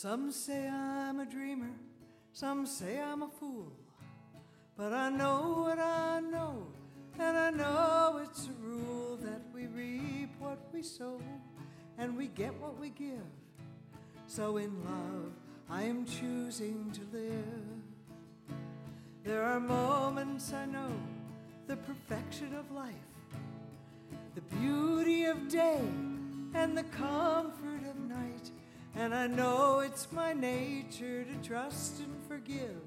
Some say I'm a dreamer, some say I'm a fool. But I know what I know, and I know it's a rule that we reap what we sow, and we get what we give. So in love, I am choosing to live. There are moments I know, the perfection of life, the beauty of day, and the comfort. And I know it's my nature to trust and forgive.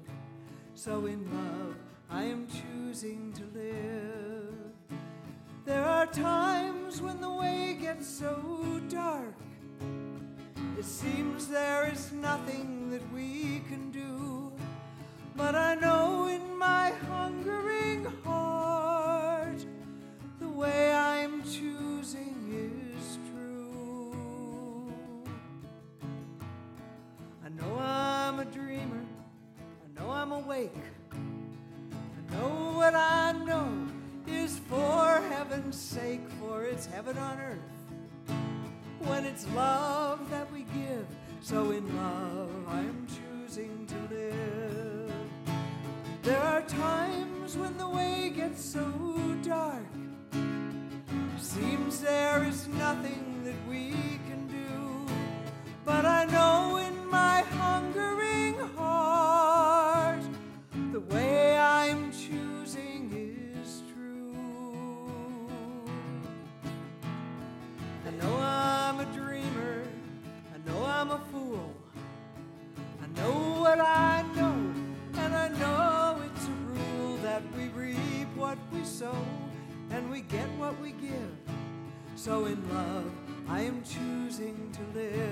So in love, I am choosing to live. There are times when the way gets so dark. It seems there is nothing that we can do. But I know awake. I know what I know is for heaven's sake, for it's heaven on earth. When it's love that we give, so in love I am choosing to live. There are times when the way gets so dark. Seems there is what we give. So in love, I am choosing to live.